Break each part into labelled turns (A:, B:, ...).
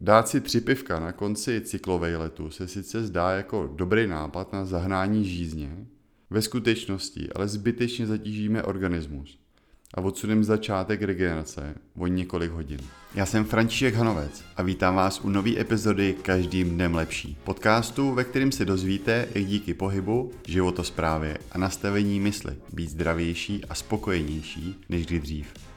A: Dát si tři pivka na konci cyklovejletu se sice zdá jako dobrý nápad na zahnání žízně, ve skutečnosti ale zbytečně zatížíme organismus a odsuneme začátek regenerace o několik hodin. Já jsem František Hanovec a vítám vás u nové epizody Každým dnem lepší. Podcastu, ve kterém se dozvíte, jak díky pohybu, životosprávě a nastavení mysli být zdravější a spokojenější než kdy dřív.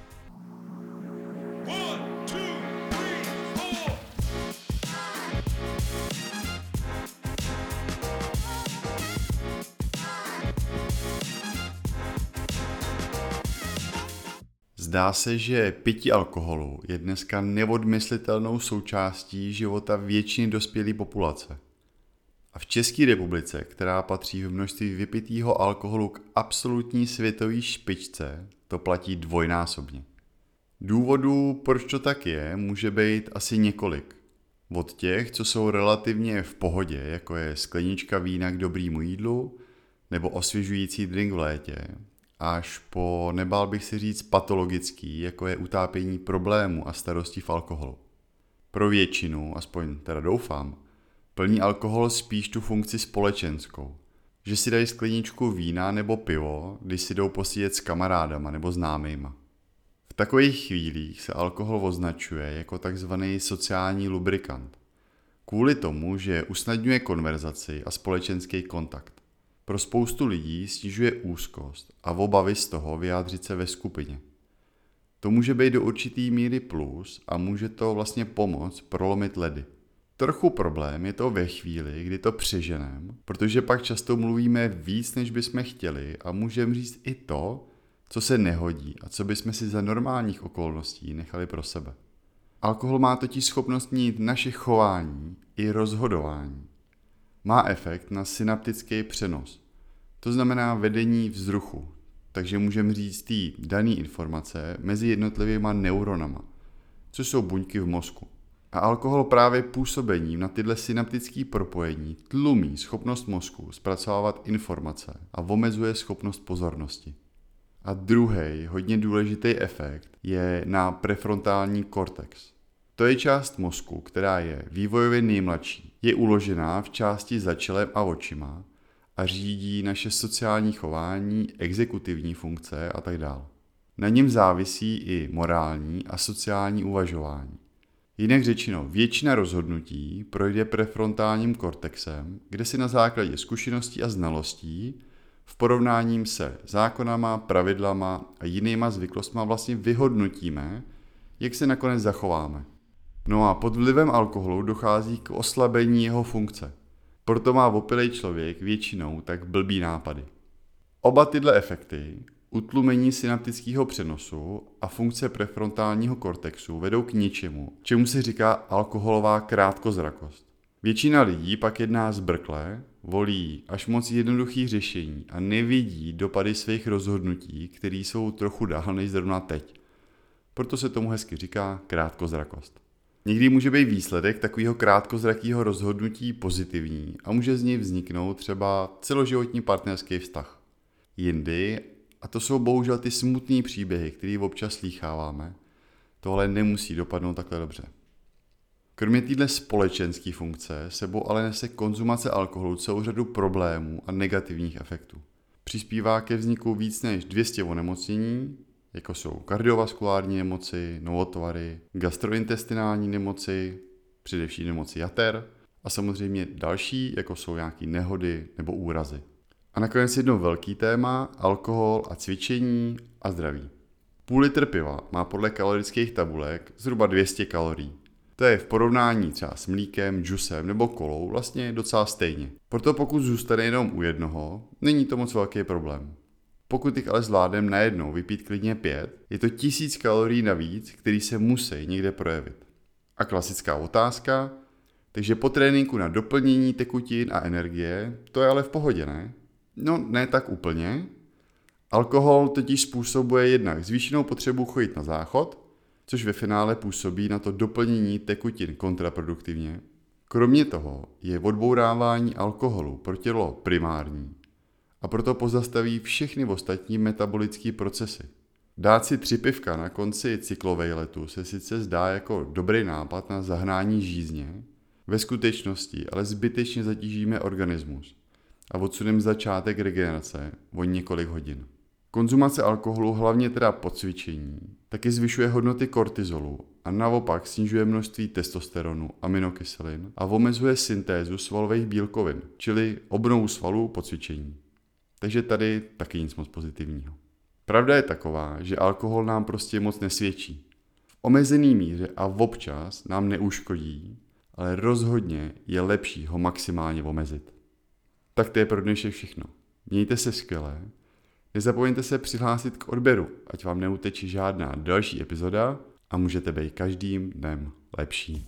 A: Zdá se, že pití alkoholu je dneska neodmyslitelnou součástí života většiny dospělé populace. A v České republice, která patří v množství vypitého alkoholu k absolutní světové špičce, to platí dvojnásobně. Důvodů, proč to tak je, může být asi několik. Od těch, co jsou relativně v pohodě, jako je sklenička vína k dobrýmu jídlu, nebo osvěžující drink v létě, až po, nebál bych si říct, patologický, jako je utápění problému a starosti v alkoholu. Pro většinu, aspoň teda doufám, plní alkohol spíš tu funkci společenskou. Že si dají skleničku vína nebo pivo, když si jdou posíjet s kamarádama nebo známýma. V takových chvílích se alkohol označuje jako takzvaný sociální lubrikant. Kvůli tomu, že usnadňuje konverzaci a společenský kontakt. Pro spoustu lidí snižuje úzkost a obavy z toho vyjádřit se ve skupině. To může být do určitý míry plus a může to vlastně pomoct prolomit ledy. Trochu problém je to ve chvíli, kdy to přeženem, protože pak často mluvíme víc, než bychom chtěli a můžeme říct i to, co se nehodí a co bychom si za normálních okolností nechali pro sebe. Alkohol má totiž schopnost mít naše chování i rozhodování má efekt na synaptický přenos. To znamená vedení vzruchu. Takže můžeme říct ty dané informace mezi jednotlivými neuronama, což jsou buňky v mozku. A alkohol právě působením na tyhle synaptické propojení tlumí schopnost mozku zpracovávat informace a omezuje schopnost pozornosti. A druhý, hodně důležitý efekt je na prefrontální kortex. To je část mozku, která je vývojově nejmladší. Je uložená v části za čelem a očima a řídí naše sociální chování, exekutivní funkce a tak dále. Na něm závisí i morální a sociální uvažování. Jinak řečeno, většina rozhodnutí projde prefrontálním kortexem, kde si na základě zkušeností a znalostí v porovnáním se zákonama, pravidlama a jinýma zvyklostma vlastně vyhodnotíme, jak se nakonec zachováme. No a pod vlivem alkoholu dochází k oslabení jeho funkce. Proto má opilý člověk většinou tak blbý nápady. Oba tyhle efekty, utlumení synaptického přenosu a funkce prefrontálního kortexu vedou k něčemu, čemu se říká alkoholová krátkozrakost. Většina lidí pak jedná zbrkle, volí až moc jednoduchý řešení a nevidí dopady svých rozhodnutí, které jsou trochu dál než zrovna teď. Proto se tomu hezky říká krátkozrakost. Někdy může být výsledek takového krátkozrakého rozhodnutí pozitivní a může z něj vzniknout třeba celoživotní partnerský vztah. Jindy, a to jsou bohužel ty smutné příběhy, které občas slýcháváme, tohle nemusí dopadnout takhle dobře. Kromě téhle společenské funkce sebou ale nese konzumace alkoholu celou řadu problémů a negativních efektů. Přispívá ke vzniku víc než 200 onemocnění, jako jsou kardiovaskulární nemoci, novotvary, gastrointestinální nemoci, především nemoci jater a samozřejmě další, jako jsou nějaké nehody nebo úrazy. A nakonec jedno velký téma, alkohol a cvičení a zdraví. Půl litr piva má podle kalorických tabulek zhruba 200 kalorií. To je v porovnání třeba s mlíkem, džusem nebo kolou vlastně docela stejně. Proto pokud zůstane jenom u jednoho, není to moc velký problém. Pokud jich ale zvládnem najednou vypít klidně pět, je to tisíc kalorií navíc, který se musí někde projevit. A klasická otázka, takže po tréninku na doplnění tekutin a energie, to je ale v pohodě, ne? No, ne tak úplně. Alkohol totiž způsobuje jednak zvýšenou potřebu chodit na záchod, což ve finále působí na to doplnění tekutin kontraproduktivně. Kromě toho je odbourávání alkoholu pro tělo primární a proto pozastaví všechny ostatní metabolické procesy. Dát si tři pivka na konci cyklovejletu se sice zdá jako dobrý nápad na zahnání žízně, ve skutečnosti ale zbytečně zatížíme organismus a odsuneme začátek regenerace o několik hodin. Konzumace alkoholu, hlavně teda po cvičení, taky zvyšuje hodnoty kortizolu a naopak snižuje množství testosteronu, aminokyselin a omezuje syntézu svalových bílkovin, čili obnovu svalů po cvičení. Takže tady taky nic moc pozitivního. Pravda je taková, že alkohol nám prostě moc nesvědčí. V omezený míře a občas nám neuškodí, ale rozhodně je lepší ho maximálně omezit. Tak to je pro dnešek všechno. Mějte se skvěle. Nezapomeňte se přihlásit k odběru, ať vám neutečí žádná další epizoda a můžete být každým dnem lepší.